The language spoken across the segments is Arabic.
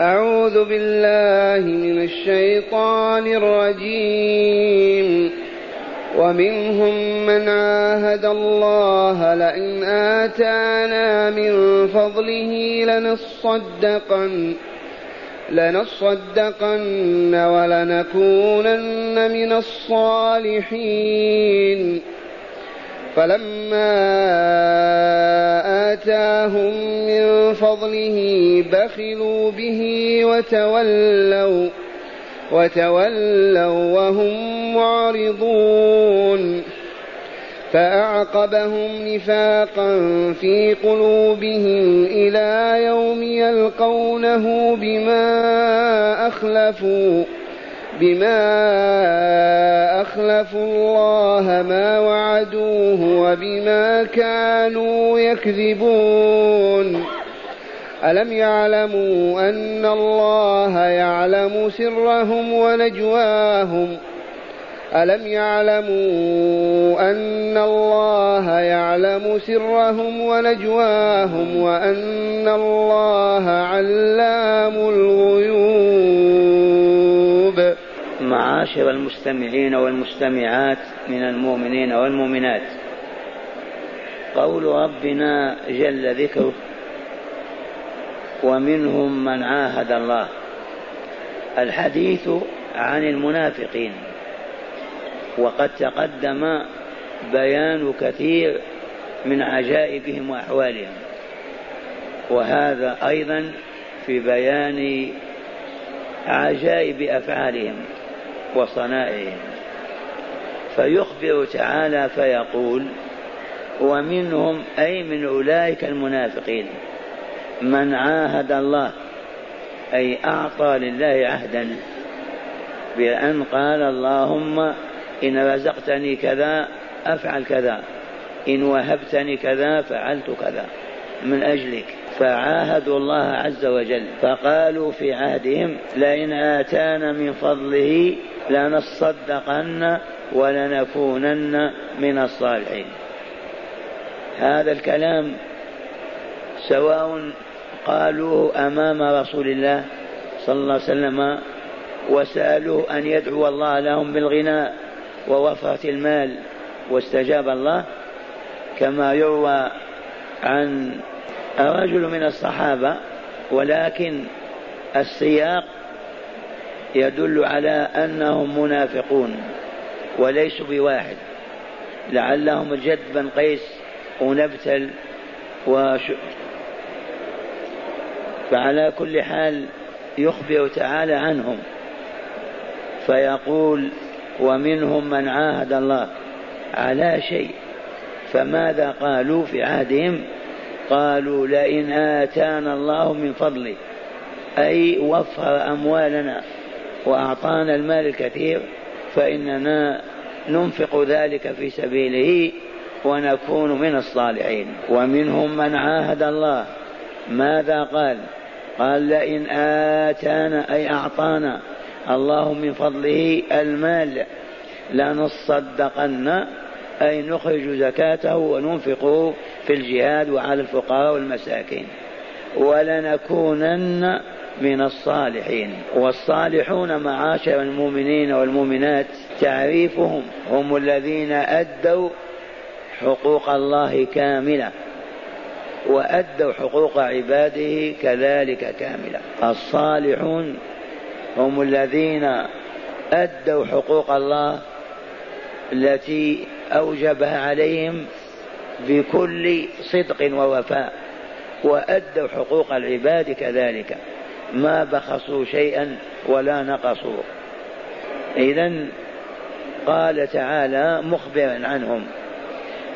أعوذ بالله من الشيطان الرجيم. ومنهم من عاهد الله لئن آتانا من فضله لنصدقن لنصدقن ولنكونن من الصالحين. فلما آتاهم من فضله بخلوا به وتولوا وتولوا وهم معرضون. فأعقبهم نفاقا في قلوبهم إلى يوم يلقونه بما أخلفوا. بما أخلفوا الله ما وعدوه وبما كانوا يكذبون. ألم يعلموا أن الله يعلم سرهم ونجواهم؟ ألم يعلموا أن الله يعلم سرهم ونجواهم وأن الله علام الغيوب؟ معاشر المستمعين والمستمعات من المؤمنين والمؤمنات. قول ربنا جل ذكره ومنهم من عاهد الله. الحديث عن المنافقين وقد تقدم بيان كثير من عجائبهم وأحوالهم. وهذا أيضا في بيان عجائب أفعالهم. وصنائعهم فيخبر تعالى فيقول ومنهم أي من أولئك المنافقين من عاهد الله أي أعطى لله عهدا بأن قال اللهم إن رزقتني كذا أفعل كذا إن وهبتني كذا فعلت كذا من أجلك. فعاهدوا الله عز وجل فقالوا في عهدهم لئن آتانا من فضله لنصدقن ولنكونن من الصالحين. هذا الكلام سواء قالوه أمام رسول الله صلى الله عليه وسلم وسألوه أن يدعو الله لهم بالغناء ووفرة المال واستجاب الله كما يروى عن رجل من الصحابة ولكن السياق يدل على أنهم منافقون وليسوا بواحد. لعلهم الجد بن قيس ونبتل وش فعلى كل حال يخبر تعالى عنهم. فيقول ومنهم من عاهد الله على شيء فماذا قالوا في عهدهم؟ قالوا لئن آتانا الله من فضله أي وفر أموالنا. وأعطانا المال الكثير فإننا ننفق ذلك في سبيله ونكون من الصالحين. ومنهم من عاهد الله. ماذا قال؟ قال لئن آتانا أي أعطانا الله من فضله المال لنصدقن أي نخرج زكاته وننفقه في الجهاد وعلى الفقراء والمساكين. ولنكونن من الصالحين. والصالحون معاشر المؤمنين والمؤمنات تعريفهم هم الذين أدوا حقوق الله كاملة وأدوا حقوق عباده كذلك كاملة. الصالحون هم الذين أدوا حقوق الله التي أوجبها عليهم بكل صدق ووفاء وأدوا حقوق العباد كذلك. ما بخسوا شيئا ولا نقصوا. إذا قال تعالى مخبرا عنهم.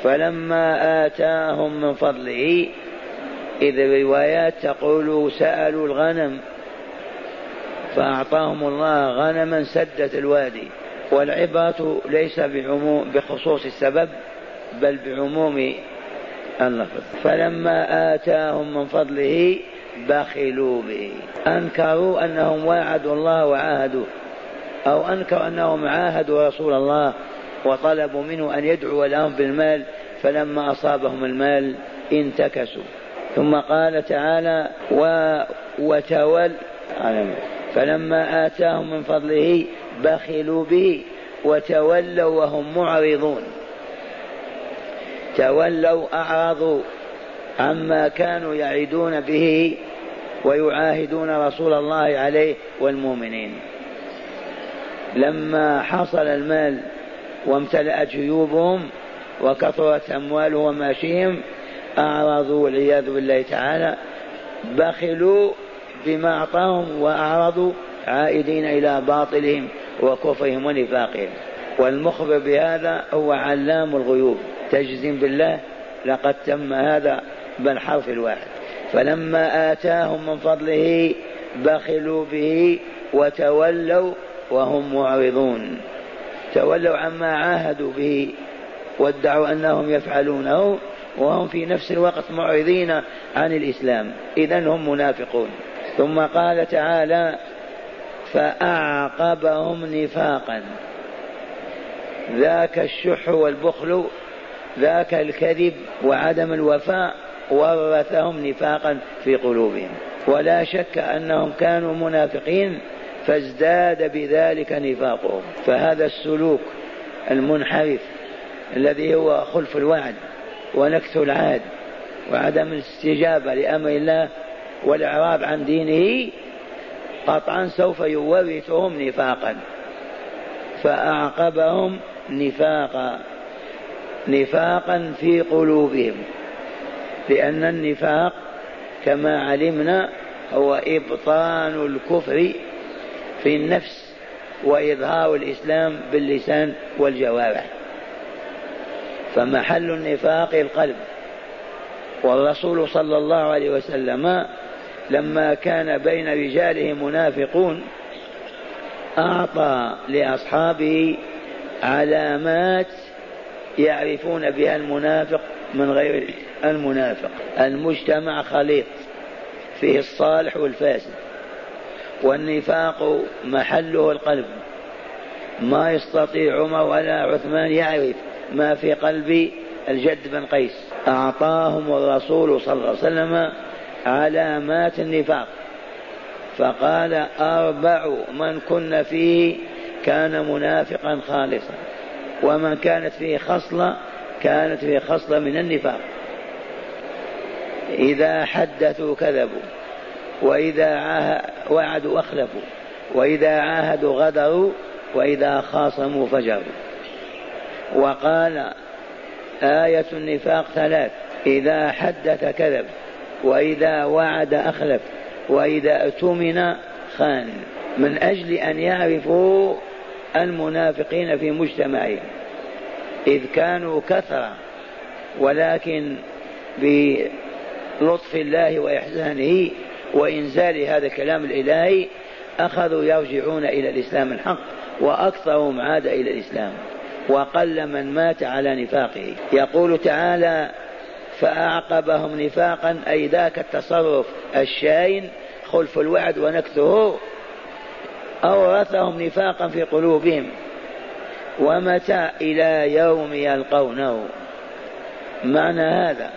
فلما آتاهم من فضله إذ الروايات تقول سألوا الغنم فأعطاهم الله غنما سدت الوادي. والعبرة ليس بعموم بخصوص السبب بل بعموم اللفظ. فلما آتاهم من فضله بخلوا به. أنكروا أنهم وعدوا الله وعاهدوا أو أنكروا أنهم عاهدوا رسول الله وطلبوا منه أن يدعو لهم بالمال فلما أصابهم المال انتكسوا. ثم قال تعالى و وتول فلما آتاهم من فضله بخلوا به وتولوا وهم معرضون. تولوا أعرضوا عما كانوا يعدون به ويعاهدون رسول الله عليه والمؤمنين. لما حصل المال وامتلأت جيوبهم وكثرت أموالهم وماشيهم أعرضوا والعياذ بالله تعالى بخلوا بما أعطاهم وأعرضوا عائدين إلى باطلهم وكفرهم ونفاقهم. والمخبر بهذا هو علام الغيوب. تجزم بالله لقد تم هذا بالحرف الواحد. فلما آتاهم من فضله بخلوا به وتولوا وهم معرضون. تولوا عما عاهدوا به وادعوا أنهم يفعلونه وهم في نفس الوقت معرضين عن الإسلام. اذا هم منافقون. ثم قال تعالى فأعقبهم نفاقا. ذاك الشح والبخل ذاك الكذب وعدم الوفاء ورثهم نفاقا في قلوبهم. ولا شك أنهم كانوا منافقين فازداد بذلك نفاقهم. فهذا السلوك المنحرف الذي هو خلف الوعد ونكث العهد وعدم الاستجابة لأمر الله والإعراض عن دينه قطعا سوف يورثهم نفاقا. فأعقبهم نفاقا نفاقا في قلوبهم. لأن النفاق كما علمنا هو إبطان الكفر في النفس وإظهار الإسلام باللسان والجوارح. فمحل النفاق القلب. والرسول صلى الله عليه وسلم لما كان بين رجاله منافقون أعطى لأصحابه علامات يعرفون بها المنافق من غير المنافق. المجتمع خليط. فيه الصالح والفاسد. والنفاق محله القلب. ما يستطيع عمر ولا عثمان يعرف ما في قلب الجد بن قيس. أعطاهم الرسول صلى الله عليه وسلم علامات النفاق. فقال أربع من كن فيه كان منافقا خالصا. ومن كانت فيه خصلة كانت فيه خصلة من النفاق. إذا حدثوا كذبوا وإذا وعدوا أخلفوا وإذا عاهدوا غدروا وإذا خاصموا فجروا. وقال آية النفاق ثلاث إذا حدث كذب وإذا وعد أخلف وإذا اؤتمن خان. من أجل أن يعرفوا المنافقين في مجتمعهم. إذ كانوا كثرة ولكن بلطف الله وإحسانه وإنزال هذا الكلام الإلهي أخذوا يرجعون إلى الإسلام الحق وأكثرهم عاد إلى الإسلام. وقل من مات على نفاقه. يقول تعالى فأعقبهم نفاقا أي ذاك التصرف الشاين خلف الوعد ونكثه أورثهم نفاقا في قلوبهم. ومتى إلى يوم يلقونه؟ معنى هذا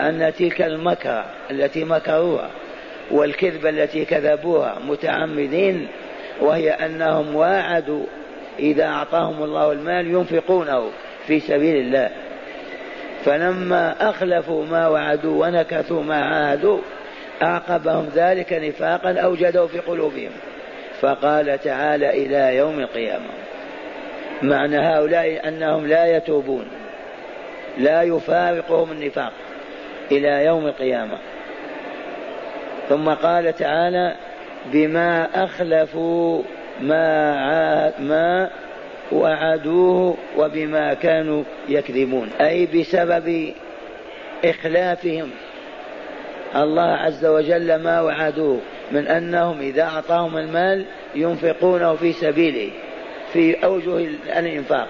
أن تلك المكرة التي مكروها والكذبة التي كذبوها متعمدين وهي أنهم واعدوا إذا أعطاهم الله المال ينفقونه في سبيل الله. فلما أخلفوا ما وعدوا ونكثوا ما عاهدوا أعقبهم ذلك نفاقا أوجدوا في قلوبهم. فقال تعالى إلى يوم القيامة. معنى هؤلاء أنهم لا يتوبون لا يفارقهم النفاق إلى يوم القيامة. ثم قال تعالى بما أخلفوا ما ما وعدوه وبما كانوا يكذبون أي بسبب إخلافهم. الله عز وجل ما وعدوه من أنهم إذا أعطاهم المال ينفقونه في سبيله. في أوجه الإنفاق.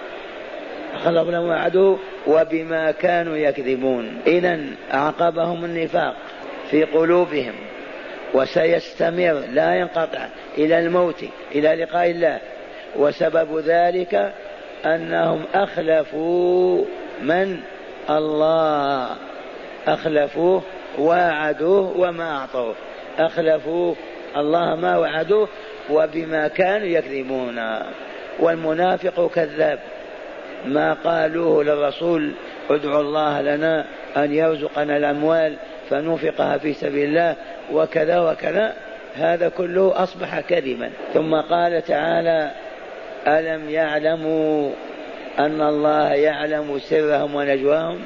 خلق لهم وعدوه وبما كانوا يكذبون. إذا أعقبهم النفاق في قلوبهم وسيستمر لا ينقطع إلى الموت إلى لقاء الله. وسبب ذلك أنهم أخلفوا من؟ الله. أخلفوه واعدوه وما أعطوه. أخلفوا الله ما وعدوه وبما كانوا يكذبون. والمنافق كذاب. ما قالوه للرسول ادعوا الله لنا أن يرزقنا الأموال فننفقها في سبيل الله وكذا وكذا. هذا كله أصبح كذبا. ثم قال تعالى ألم يعلموا أن الله يعلم سرهم ونجواهم؟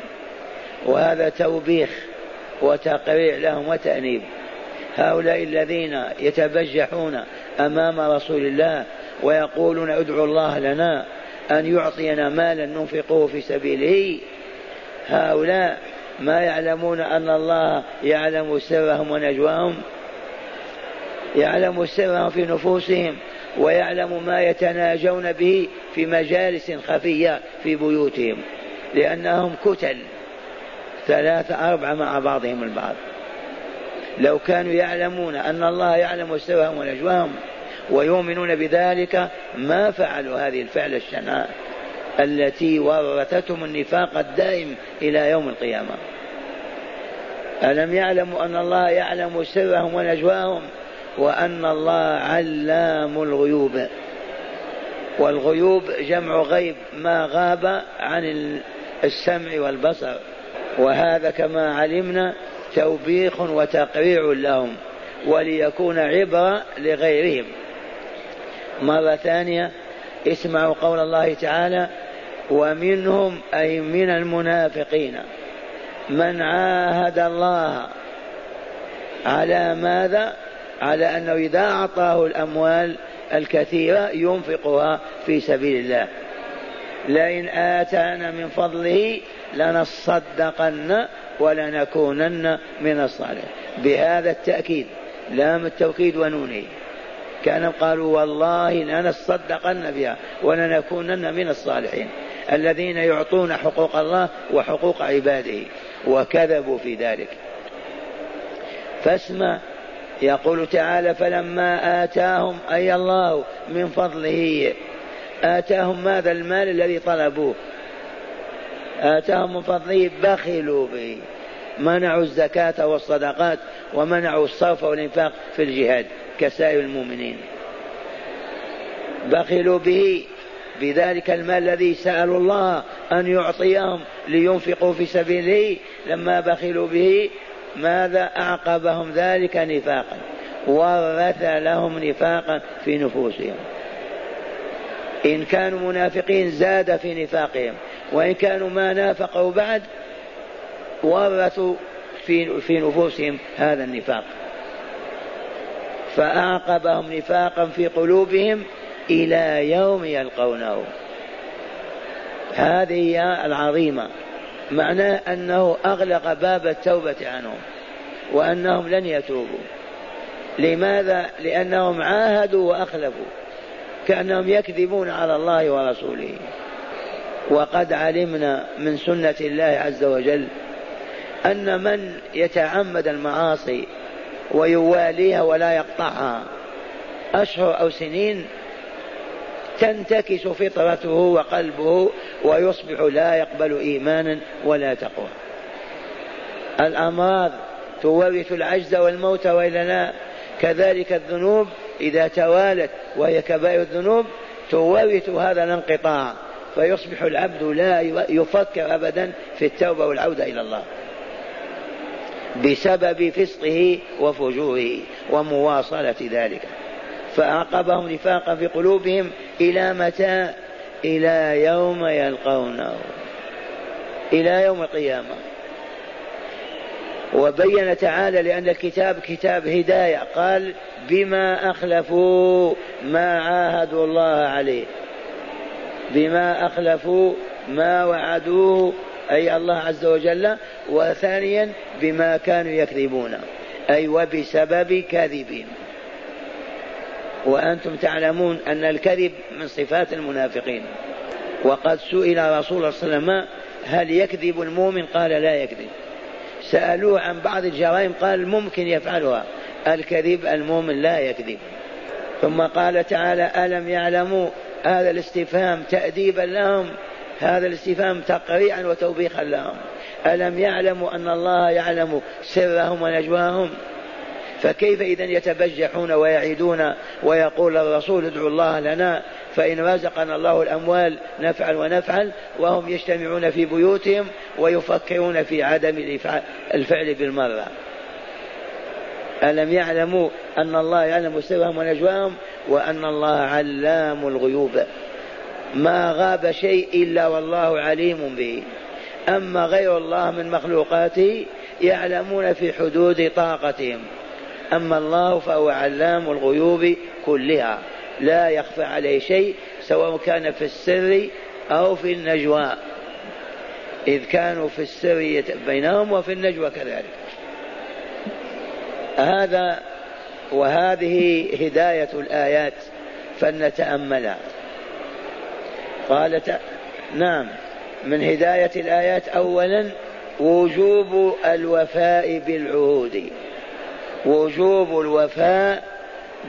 وهذا توبيخ وتقريع لهم وتأنيب. هؤلاء الذين يتبجحون أمام رسول الله ويقولون ادعوا الله لنا أن يعطينا مالا ننفقه في سبيله. هؤلاء ما يعلمون أن الله يعلم سرهم ونجواهم يعلم سرهم في نفوسهم ويعلم ما يتناجون به في مجالس خفية في بيوتهم لأنهم كتل ثلاثة أربعة مع بعضهم البعض. لو كانوا يعلمون أن الله يعلم سرهم ونجواهم ويؤمنون بذلك ما فعلوا هذه الفعل الشناء التي ورثتهم النفاق الدائم إلى يوم القيامة. ألم يعلموا أن الله يعلم سرهم ونجواهم وأن الله علام الغيوب؟ والغيوب جمع غيب ما غاب عن السمع والبصر وهذا كما علمنا توبيخ وتقريع لهم وليكون عبرة لغيرهم. مرة ثانية اسمعوا قول الله تعالى ومنهم أي من المنافقين من عاهد الله على ماذا؟ على أنه إذا أعطاه الأموال الكثيرة ينفقها في سبيل الله. لئن آتانا من فضله لنصدقن ولنكونن من الصالحين. بهذا التأكيد لام التوكيد ونونه. كأن قالوا والله لنصدقن بها ولنكونن من الصالحين الذين يعطون حقوق الله وحقوق عباده وكذبوا في ذلك. فاسمع يقول تعالى فلما آتاهم أي الله من فضله آتاهم ماذا؟ المال الذي طلبوه. آتاهم من فضله بخلوا به. منعوا الزكاة والصدقات ومنعوا الصرف والإنفاق في الجهاد. كسائر المؤمنين. بخلوا به بذلك المال الذي سألوا الله أن يعطيهم لينفقوا في سبيله. لما بخلوا به ماذا أعقبهم ذلك نفاقا؟ ورث لهم نفاقا في نفوسهم. إن كانوا منافقين زاد في نفاقهم وإن كانوا ما نافقوا بعد ورثوا في في نفوسهم هذا النفاق. فأعقبهم نفاقا في قلوبهم إلى يوم يلقونه. هذه العظيمة. معناه أنه أغلق باب التوبة عنهم وأنهم لن يتوبوا. لماذا؟ لأنهم عاهدوا وأخلفوا. كأنهم يكذبون على الله ورسوله. وقد علمنا من سنة الله عز وجل أن من يتعمد المعاصي ويواليها ولا يقطعها. أشهر أو سنين تنتكس فطرته وقلبه ويصبح لا يقبل إيمانا ولا تقوى. الأمراض تورث العجز والموت وإلا لا كذلك الذنوب إذا توالت وهي كبائر الذنوب تورث هذا الانقطاع. فيصبح العبد لا يفكر أبدا في التوبة والعودة إلى الله. بسبب فسقه وفجوره ومواصلة ذلك. فأعقبهم نفاقا في قلوبهم إلى متى؟ إلى يوم يلقونه. إلى يوم القيامة. وبين تعالى لأن الكتاب كتاب هداية. قال بما أخلفوا ما عاهدوا الله عليه. بما أخلفوا ما وعدوه أي الله عز وجل وثانيا بما كانوا يكذبون أي وبسبب كذبهم وأنتم تعلمون أن الكذب من صفات المنافقين. وقد سئل رسول الله صلى الله عليه وسلم هل يكذب المؤمن؟ قال لا يكذب. سألوه عن بعض الجرائم قال ممكن يفعلها. الكذب المؤمن لا يكذب. ثم قال تعالى ألم يعلموا هذا الاستفهام تأديبا لهم؟ هذا الاستفهام تقريعا وتوبيخا لهم. ألم يعلموا أن الله يعلم سرهم ونجواهم؟ فكيف إذا يتبجحون ويعيدون ويقول الرسول ادعوا الله لنا؟ فإن رزقنا الله الأموال نفعل ونفعل وهم يجتمعون في بيوتهم ويفكرون في عدم الفعل بالمرة. ألم يعلموا أن الله يعلم سرهم ونجواهم وأن الله علام الغيوب؟ ما غاب شيء إلا والله عليم به. أما غير الله من مخلوقاته يعلمون في حدود طاقتهم. أما الله فهو علام الغيوب كلها. لا يخفى عليه شيء سواء كان في السر أو في النجوى. إذ كانوا في السر بينهم وفي النجوى كذلك. هذا وهذه هداية الآيات فلنتأملها. قالت نعم من هداية الآيات أولا وجوب الوفاء بالعهود. وجوب الوفاء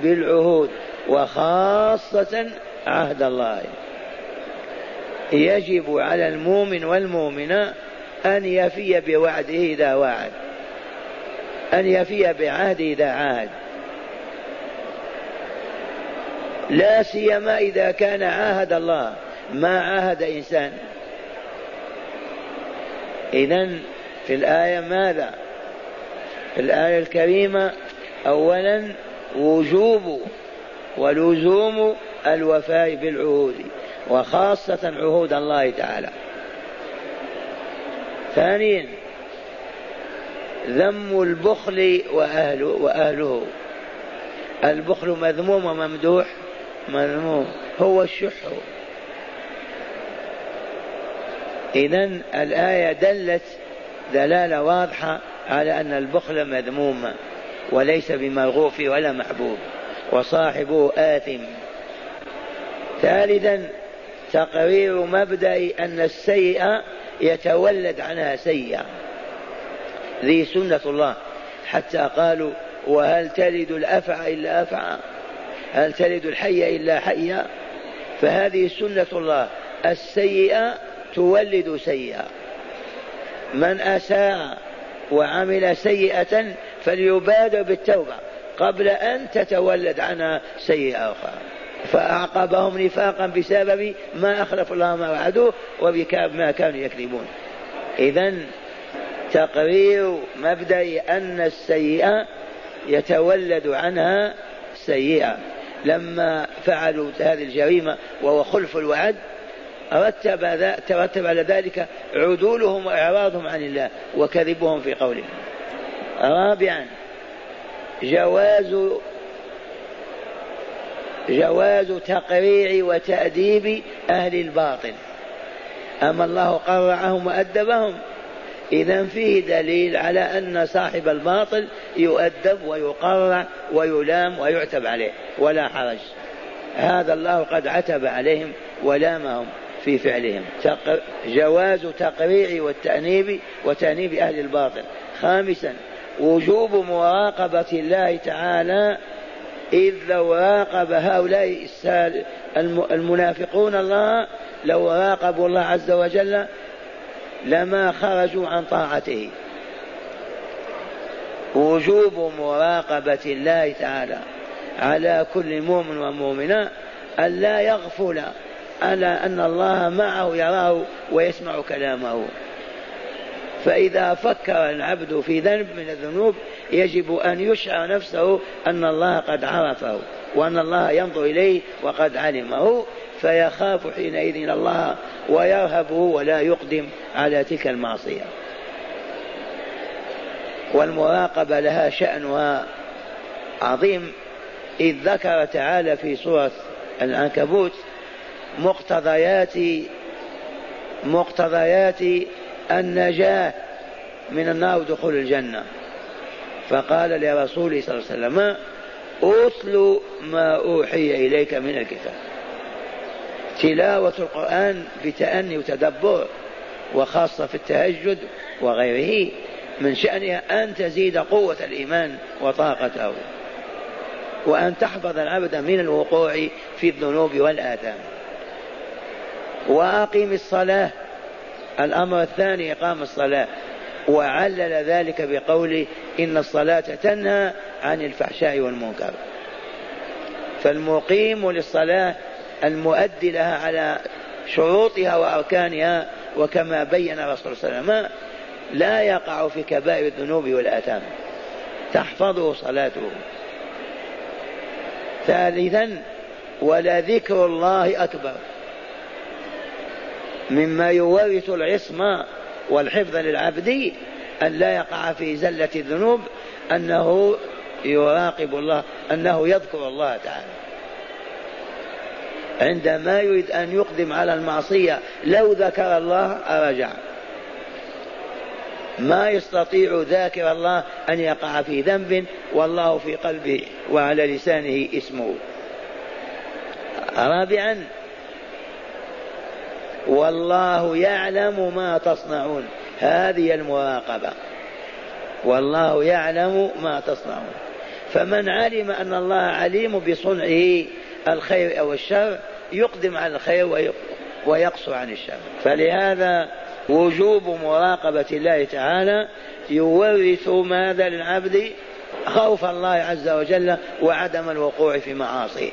بالعهود وخاصة عهد الله. يجب على المؤمن والمؤمنة أن يفي بوعده إذا وعد. أن يفي بعهده إذا عاهد لا سيما إذا كان عاهد الله. ما عاهد إنسان. إذا في الآية ماذا؟ في الآية الكريمة أولا وجوب ولزوم الوفاء بالعهود وخاصة عهود الله تعالى. ثانيا ذم البخل وأهله, وأهله. البخل مذموم وممدوح؟ مذموم. هو الشح. إذا الآية دلت دلالة واضحة على أن البخل مذموم وليس بمرغوب ولا محبوب وصاحبه آثم. ثالثا تقرير مبدأ أن السيئة يتولد عنها سيئة ذي سنة الله. حتى قالوا وهل تلد الأفعى إلا أفعى هل تلد الحي إلا حيا؟ فهذه سنة الله. السيئة تولد سيئة من أساء وعمل سيئة فليبادر بالتوبة قبل أن تتولد عنها سيئة أخرى. فأعقبهم نفاقا بسبب ما أخلفوا الله ما وعدوه وبما كانوا يكذبون. إذا تقرير مبدأ أن السيئة يتولد عنها سيئة. لما فعلوا هذه الجريمة وهو خلف الوعد رتب ترتب على ذلك عدولهم وإعراضهم عن الله وكذبهم في قولهم. رابعا جواز جواز تقريع وتأديب أهل الباطل. أما الله قرعهم وأدبهم إذا فيه دليل على أن صاحب الباطل يؤدب ويقرع ويلام ويعتب عليه ولا حرج. هذا الله قد عتب عليهم ولامهم. في فعلهم. جواز تقريع والتأنيب وتأنيب أهل الباطل. خامسا وجوب مراقبة الله تعالى إذ لو راقب هؤلاء المنافقون الله لو راقبوا الله عز وجل لما خرجوا عن طاعته. وجوب مراقبة الله تعالى على كل مؤمن ومؤمنة ألا يغفل على أن الله معه يراه ويسمع كلامه. فإذا فكر العبد في ذنب من الذنوب يجب أن يشعر نفسه أن الله قد عرفه وأن الله ينظر إليه وقد علمه فيخاف حينئذ الله ويرهبه ولا يقدم على تلك المعصية. والمراقبة لها شأنها عظيم. إذ ذكر تعالى في سورة العنكبوت مقتضيات مقتضيات النجاة من النار ودخول الجنة. فقال لرسوله صلى الله عليه وسلم أتل ما أوحي إليك من الكتاب. تلاوة القرآن بتأني وتدبر وخاصة في التهجد وغيره من شأنها أن تزيد قوة الإيمان وطاقته وأن تحفظ العبد من الوقوع في الذنوب والآثام. وأقم الصلاة. الأمر الثاني إقام الصلاة. وعلل ذلك بقوله إن الصلاة تنهى عن الفحشاء والمنكر. فالمقيم للصلاة المؤدي لها على شروطها وأركانها وكما بين الرسول صلى الله عليه وسلم لا يقع في كبائر الذنوب والآثام. تحفظه صلاته. ثالثا ولذكر الله أكبر. مما يورث العصمة والحفظ للعبد أن لا يقع في زلة الذنوب أنه يراقب الله أنه يذكر الله تعالى. عندما يريد أن يقدم على المعصية لو ذكر الله أرجع. ما يستطيع ذاكر الله أن يقع في ذنب والله في قلبه وعلى لسانه اسمه. رابعا والله يعلم ما تصنعون. هذه المراقبة والله يعلم ما تصنعون. فمن علم أن الله عليم بصنعه الخير أو الشر يقدم على الخير ويقصر عن الشر. فلهذا وجوب مراقبة الله تعالى يورث ماذا للعبد؟ خوف الله عز وجل وعدم الوقوع في معاصيه.